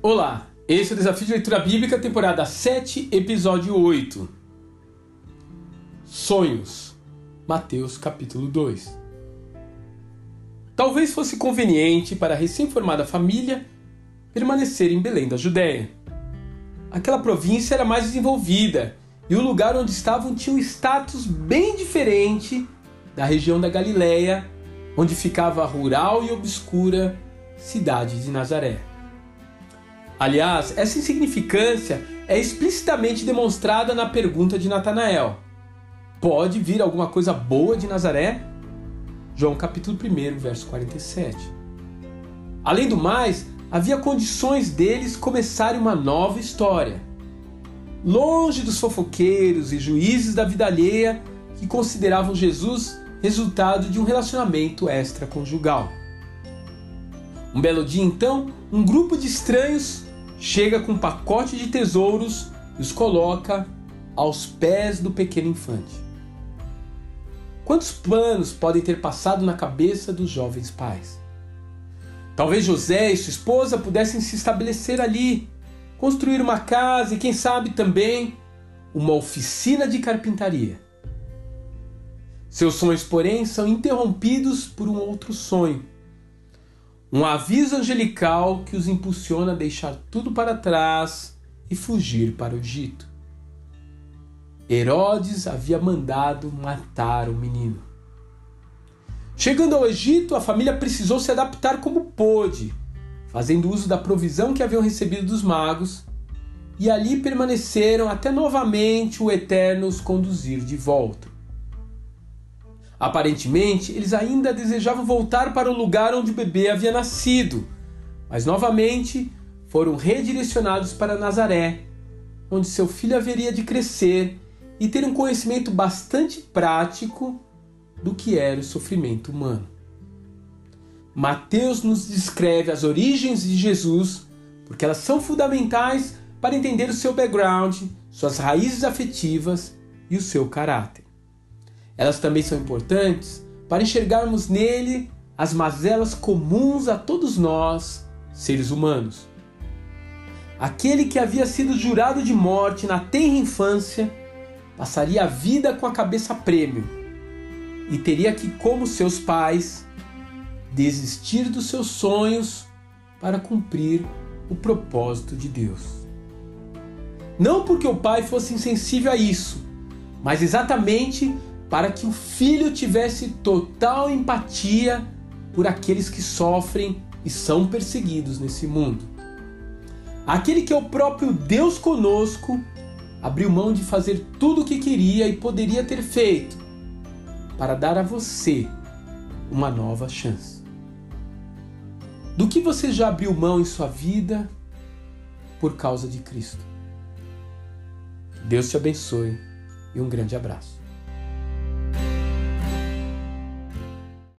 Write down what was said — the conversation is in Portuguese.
Olá, esse é o Desafio de Leitura Bíblica, temporada 7, episódio 8. Sonhos. Mateus capítulo 2. Talvez fosse conveniente para a recém-formada família permanecer em Belém da Judéia. Aquela província era mais desenvolvida e o lugar onde estavam tinha um status bem diferente da região da Galileia, onde ficava a rural e obscura cidade de Nazaré. Aliás, essa insignificância é explicitamente demonstrada na pergunta de Natanael: Pode vir alguma coisa boa de Nazaré? João capítulo 1, verso 47. Além do mais, havia condições deles começarem uma nova história. Longe dos fofoqueiros e juízes da vida alheia que consideravam Jesus resultado de um relacionamento extraconjugal. Um belo dia, então, um grupo de estranhos chega com um pacote de tesouros e os coloca aos pés do pequeno infante. Quantos planos podem ter passado na cabeça dos jovens pais? Talvez José e sua esposa pudessem se estabelecer ali, construir uma casa e, quem sabe, também uma oficina de carpintaria. Seus sonhos, porém, são interrompidos por um outro sonho um aviso angelical que os impulsiona a deixar tudo para trás e fugir para o Egito. Herodes havia mandado matar o menino. Chegando ao Egito, a família precisou se adaptar como pôde, fazendo uso da provisão que haviam recebido dos magos, e ali permaneceram até novamente o Eterno os conduzir de volta. Aparentemente, eles ainda desejavam voltar para o lugar onde o bebê havia nascido, mas novamente foram redirecionados para Nazaré, onde seu filho haveria de crescer e ter um conhecimento bastante prático do que era o sofrimento humano. Mateus nos descreve as origens de Jesus, porque elas são fundamentais para entender o seu background, suas raízes afetivas e o seu caráter. Elas também são importantes para enxergarmos nele as mazelas comuns a todos nós, seres humanos. Aquele que havia sido jurado de morte na tenra infância passaria a vida com a cabeça prêmio e teria que, como seus pais, desistir dos seus sonhos para cumprir o propósito de Deus. Não porque o pai fosse insensível a isso, mas exatamente para que o filho tivesse total empatia por aqueles que sofrem e são perseguidos nesse mundo. Aquele que é o próprio Deus conosco abriu mão de fazer tudo o que queria e poderia ter feito para dar a você uma nova chance. Do que você já abriu mão em sua vida por causa de Cristo? Deus te abençoe e um grande abraço.